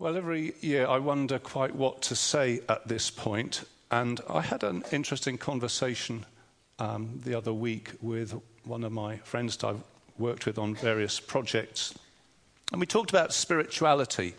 Well, every year I wonder quite what to say at this point, and I had an interesting conversation um, the other week with one of my friends that I've worked with on various projects, and we talked about spirituality.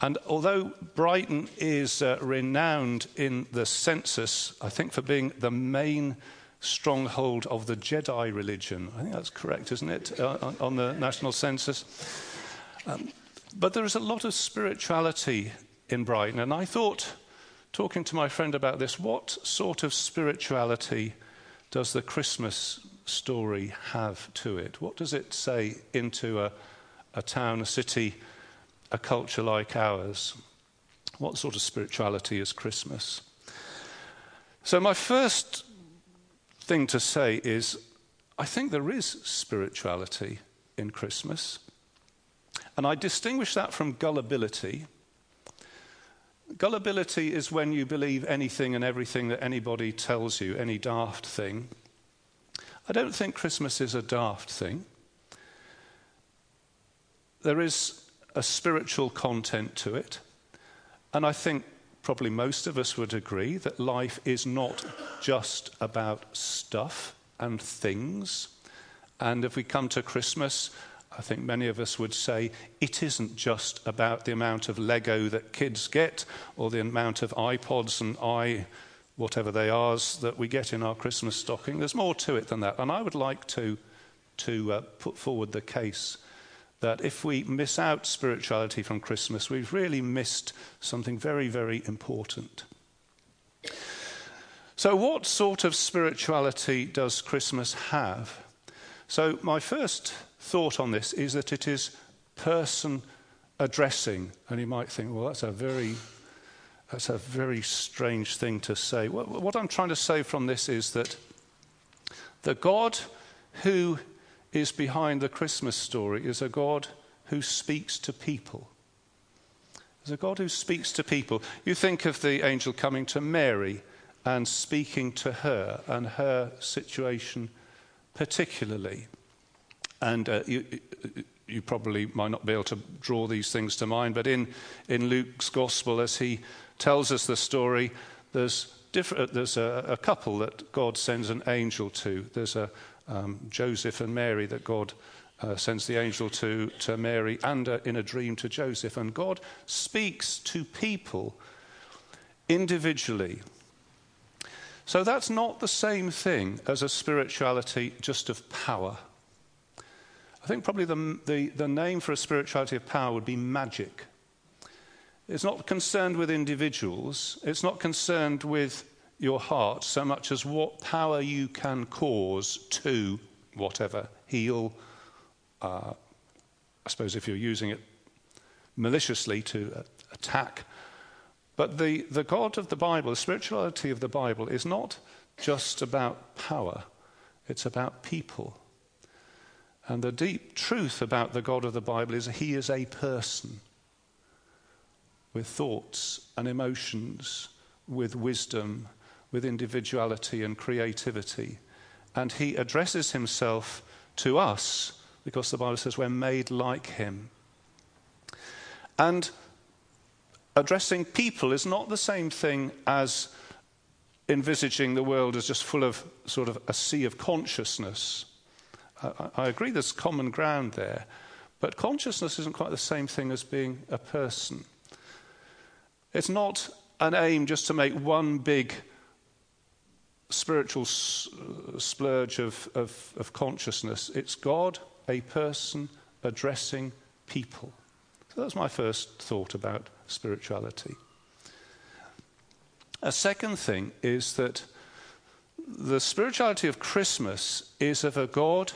And although Brighton is uh, renowned in the census, I think, for being the main stronghold of the Jedi religion, I think that's correct, isn't it, uh, on the national census? Um, but there is a lot of spirituality in Brighton, and I thought, talking to my friend about this, what sort of spirituality does the Christmas story have to it? What does it say into a, a town, a city, a culture like ours? What sort of spirituality is Christmas? So, my first thing to say is I think there is spirituality in Christmas. And I distinguish that from gullibility. Gullibility is when you believe anything and everything that anybody tells you, any daft thing. I don't think Christmas is a daft thing. There is a spiritual content to it. And I think probably most of us would agree that life is not just about stuff and things. And if we come to Christmas, I think many of us would say it isn't just about the amount of Lego that kids get or the amount of iPods and i whatever they are that we get in our Christmas stocking. There's more to it than that. And I would like to, to uh, put forward the case that if we miss out spirituality from Christmas, we've really missed something very, very important. So, what sort of spirituality does Christmas have? So, my first thought on this is that it is person addressing. And you might think, well, that's a very, that's a very strange thing to say. What, what I'm trying to say from this is that the God who is behind the Christmas story is a God who speaks to people. There's a God who speaks to people. You think of the angel coming to Mary and speaking to her and her situation particularly. And uh, you, you probably might not be able to draw these things to mind, but in, in Luke's gospel, as he tells us the story, there's, different, there's a, a couple that God sends an angel to. There's a um, Joseph and Mary that God uh, sends the angel to, to Mary and uh, in a dream to Joseph. And God speaks to people individually. So that's not the same thing as a spirituality just of power. I think probably the, the, the name for a spirituality of power would be magic. It's not concerned with individuals, it's not concerned with your heart so much as what power you can cause to whatever heal. Uh, I suppose if you're using it maliciously to uh, attack. But the, the God of the Bible, the spirituality of the Bible, is not just about power, it's about people. And the deep truth about the God of the Bible is he is a person with thoughts and emotions, with wisdom, with individuality and creativity. And he addresses himself to us because the Bible says we're made like him. And addressing people is not the same thing as envisaging the world as just full of sort of a sea of consciousness I, agree there's common ground there, but consciousness isn't quite the same thing as being a person. It's not an aim just to make one big spiritual uh, splurge of, of, of, consciousness. It's God, a person, addressing people. So that's my first thought about spirituality. A second thing is that the spirituality of Christmas is of a God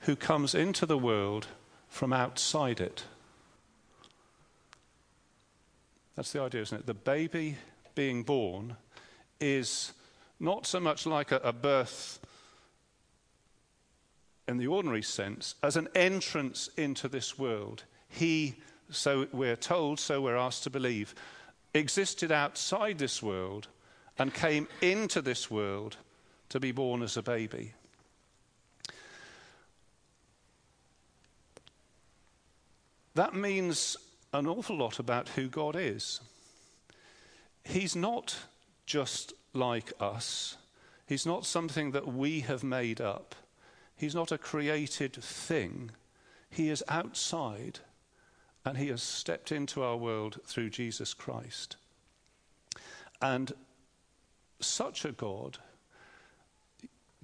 who comes into the world from outside it. That's the idea, isn't it? The baby being born is not so much like a, a birth in the ordinary sense as an entrance into this world. He, so we're told, so we're asked to believe, existed outside this world and came into this world to be born as a baby. That means an awful lot about who God is. He's not just like us, He's not something that we have made up, He's not a created thing. He is outside and He has stepped into our world through Jesus Christ. And such a God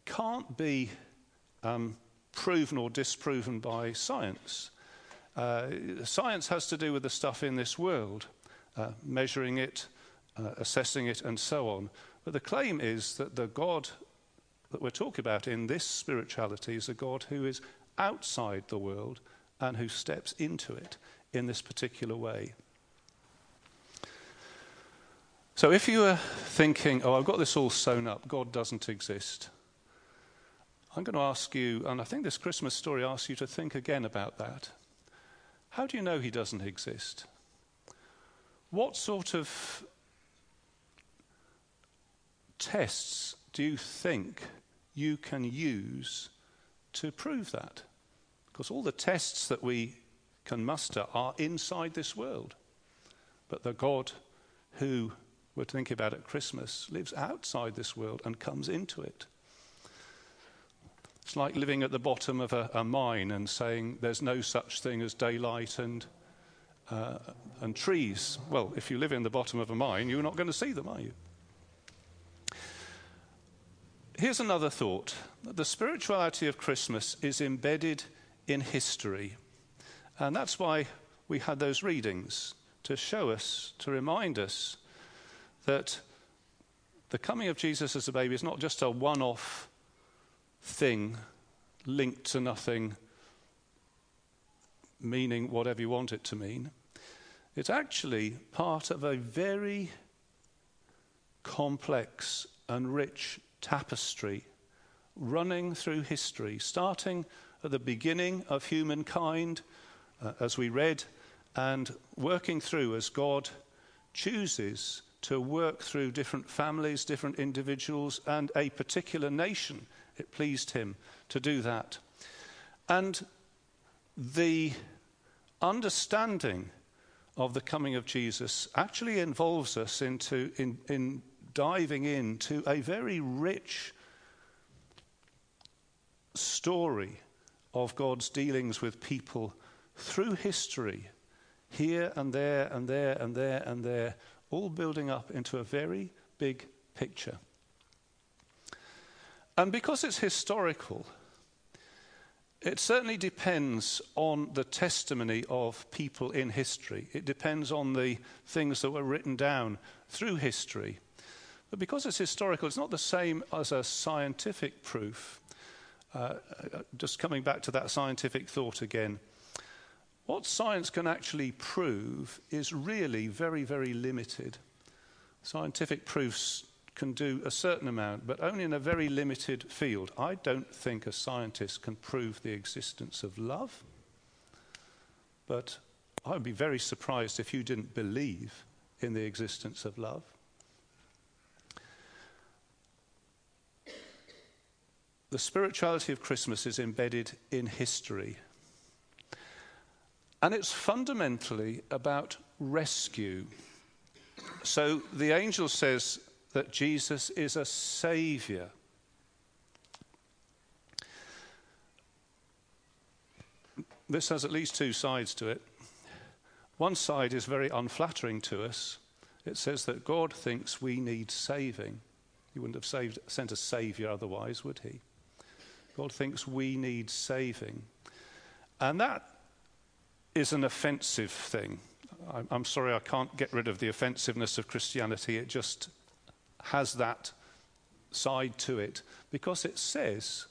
can't be um, proven or disproven by science. Uh, science has to do with the stuff in this world, uh, measuring it, uh, assessing it, and so on. But the claim is that the God that we're talking about in this spirituality is a God who is outside the world and who steps into it in this particular way. So if you are thinking, oh, I've got this all sewn up, God doesn't exist, I'm going to ask you, and I think this Christmas story asks you to think again about that. How do you know he doesn't exist? What sort of tests do you think you can use to prove that? Because all the tests that we can muster are inside this world. But the God who we're thinking about at Christmas lives outside this world and comes into it. It's like living at the bottom of a, a mine and saying there's no such thing as daylight and, uh, and trees. Well, if you live in the bottom of a mine, you're not going to see them, are you? Here's another thought the spirituality of Christmas is embedded in history. And that's why we had those readings to show us, to remind us that the coming of Jesus as a baby is not just a one off thing linked to nothing, meaning whatever you want it to mean. It's actually part of a very complex and rich tapestry running through history, starting at the beginning of humankind, uh, as we read, and working through as God chooses to work through different families, different individuals, and a particular nation it pleased him to do that. And the understanding of the coming of Jesus actually involves us into in, in diving into a very rich story of God's dealings with people through history, here and there and there and there and there, all building up into a very big picture. And because it's historical, it certainly depends on the testimony of people in history. It depends on the things that were written down through history. But because it's historical, it's not the same as a scientific proof. Uh, just coming back to that scientific thought again. What science can actually prove is really very, very limited. Scientific proofs can do a certain amount, but only in a very limited field. I don't think a scientist can prove the existence of love, but I would be very surprised if you didn't believe in the existence of love. The spirituality of Christmas is embedded in history. And it's fundamentally about rescue. So the angel says, that Jesus is a savior. This has at least two sides to it. One side is very unflattering to us. It says that God thinks we need saving. He wouldn't have saved, sent a savior otherwise, would he? God thinks we need saving. And that is an offensive thing. I'm sorry, I can't get rid of the offensiveness of Christianity. It just has that side to it because it says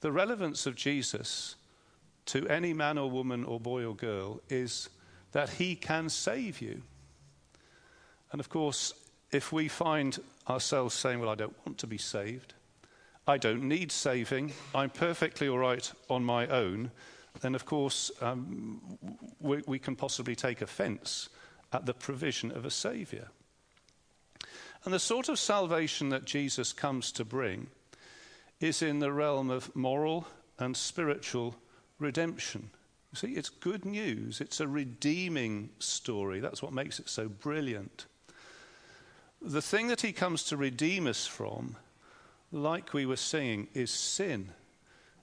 the relevance of Jesus to any man or woman or boy or girl is that he can save you. And of course, if we find ourselves saying, Well, I don't want to be saved, I don't need saving, I'm perfectly all right on my own, then of course um, we, we can possibly take offense at the provision of a Saviour. And the sort of salvation that Jesus comes to bring is in the realm of moral and spiritual redemption. You see, it's good news. It's a redeeming story. That's what makes it so brilliant. The thing that he comes to redeem us from, like we were singing, is sin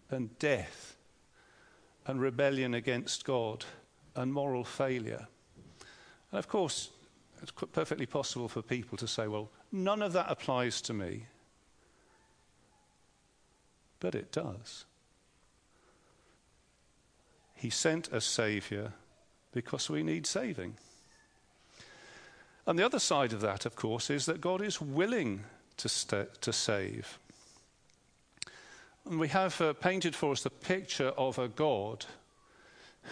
and death and rebellion against God and moral failure. And of course, it's perfectly possible for people to say, well, none of that applies to me. But it does. He sent a Saviour because we need saving. And the other side of that, of course, is that God is willing to, st- to save. And we have uh, painted for us the picture of a God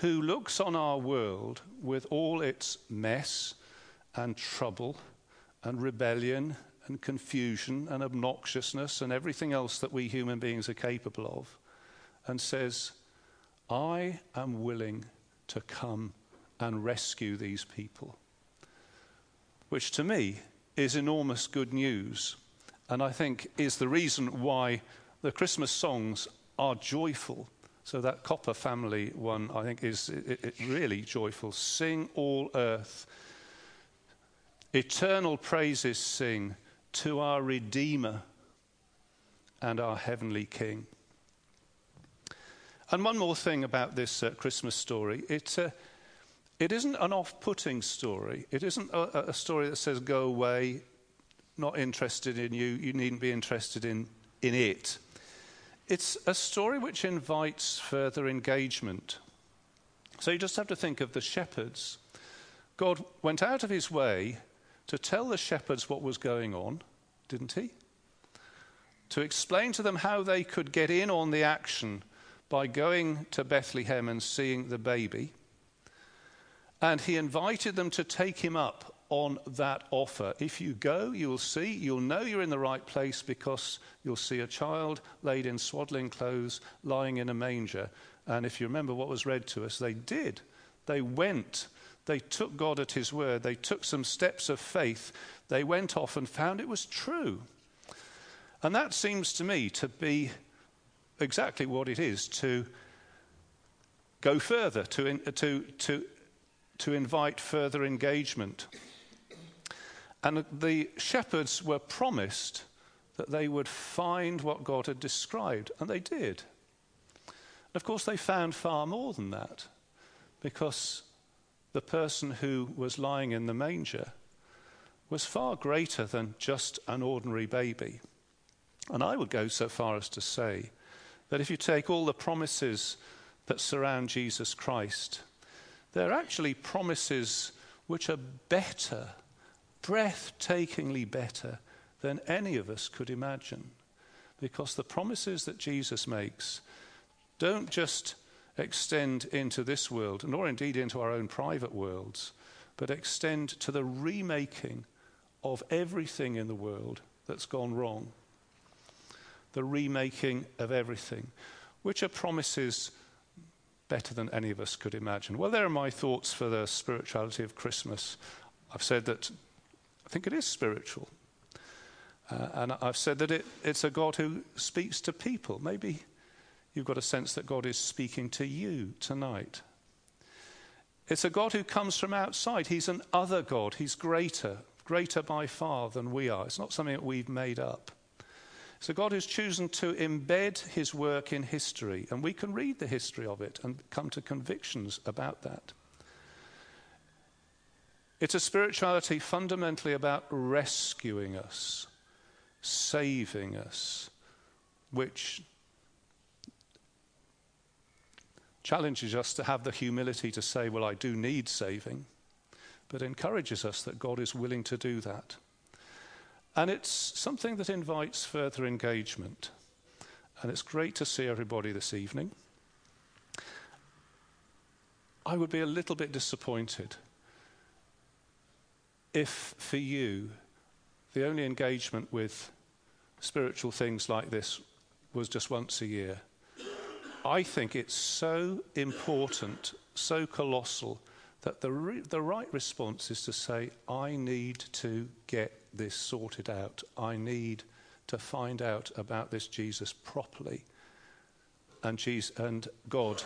who looks on our world with all its mess and trouble and rebellion and confusion and obnoxiousness and everything else that we human beings are capable of and says, I am willing to come and rescue these people. Which to me is enormous good news, and I think is the reason why the Christmas songs are joyful. So that Copper family one, I think, is it, it really joyful. Sing all earth. Eternal praises sing to our Redeemer and our Heavenly King. And one more thing about this uh, Christmas story it, uh, it isn't an off putting story. It isn't a, a, story that says, go away, not interested in you, you needn't be interested in, in it. It's a story which invites further engagement. So you just have to think of the shepherds. God went out of his way to tell the shepherds what was going on, didn't he? To explain to them how they could get in on the action by going to Bethlehem and seeing the baby. And he invited them to take him up on that offer. If you go, you'll see, you'll know you're in the right place because you'll see a child laid in swaddling clothes lying in a manger. And if you remember what was read to us, they did. They went. They took God at his word. They took some steps of faith. They went off and found it was true. And that seems to me to be exactly what it is to go further, to, to, to, to invite further engagement. And the shepherds were promised that they would find what God had described, and they did. And of course, they found far more than that, because the person who was lying in the manger was far greater than just an ordinary baby. And I would go so far as to say that if you take all the promises that surround Jesus Christ, they're actually promises which are better breathtakingly better than any of us could imagine. Because the promises that Jesus makes don't just extend into this world, nor indeed into our own private worlds, but extend to the remaking of everything in the world that's gone wrong. The remaking of everything, which are promises better than any of us could imagine. Well, there are my thoughts for the spirituality of Christmas. I've said that I think it is spiritual. Uh, and I've said that it, it's a God who speaks to people. Maybe you've got a sense that God is speaking to you tonight. It's a God who comes from outside. He's an other God. He's greater, greater by far than we are. It's not something that we've made up. It's a God who's chosen to embed his work in history, and we can read the history of it and come to convictions about that. It's a spirituality fundamentally about rescuing us, saving us, which challenges us to have the humility to say, Well, I do need saving, but encourages us that God is willing to do that. And it's something that invites further engagement. And it's great to see everybody this evening. I would be a little bit disappointed if for you the only engagement with spiritual things like this was just once a year, I think it's so important, so colossal, that the, re- the right response is to say, I need to get this sorted out. I need to find out about this Jesus properly. And, Jesus, and God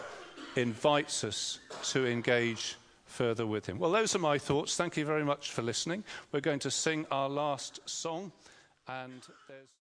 invites us to engage further with Him. Well, those are my thoughts. Thank you very much for listening. We're going to sing our last song, and there's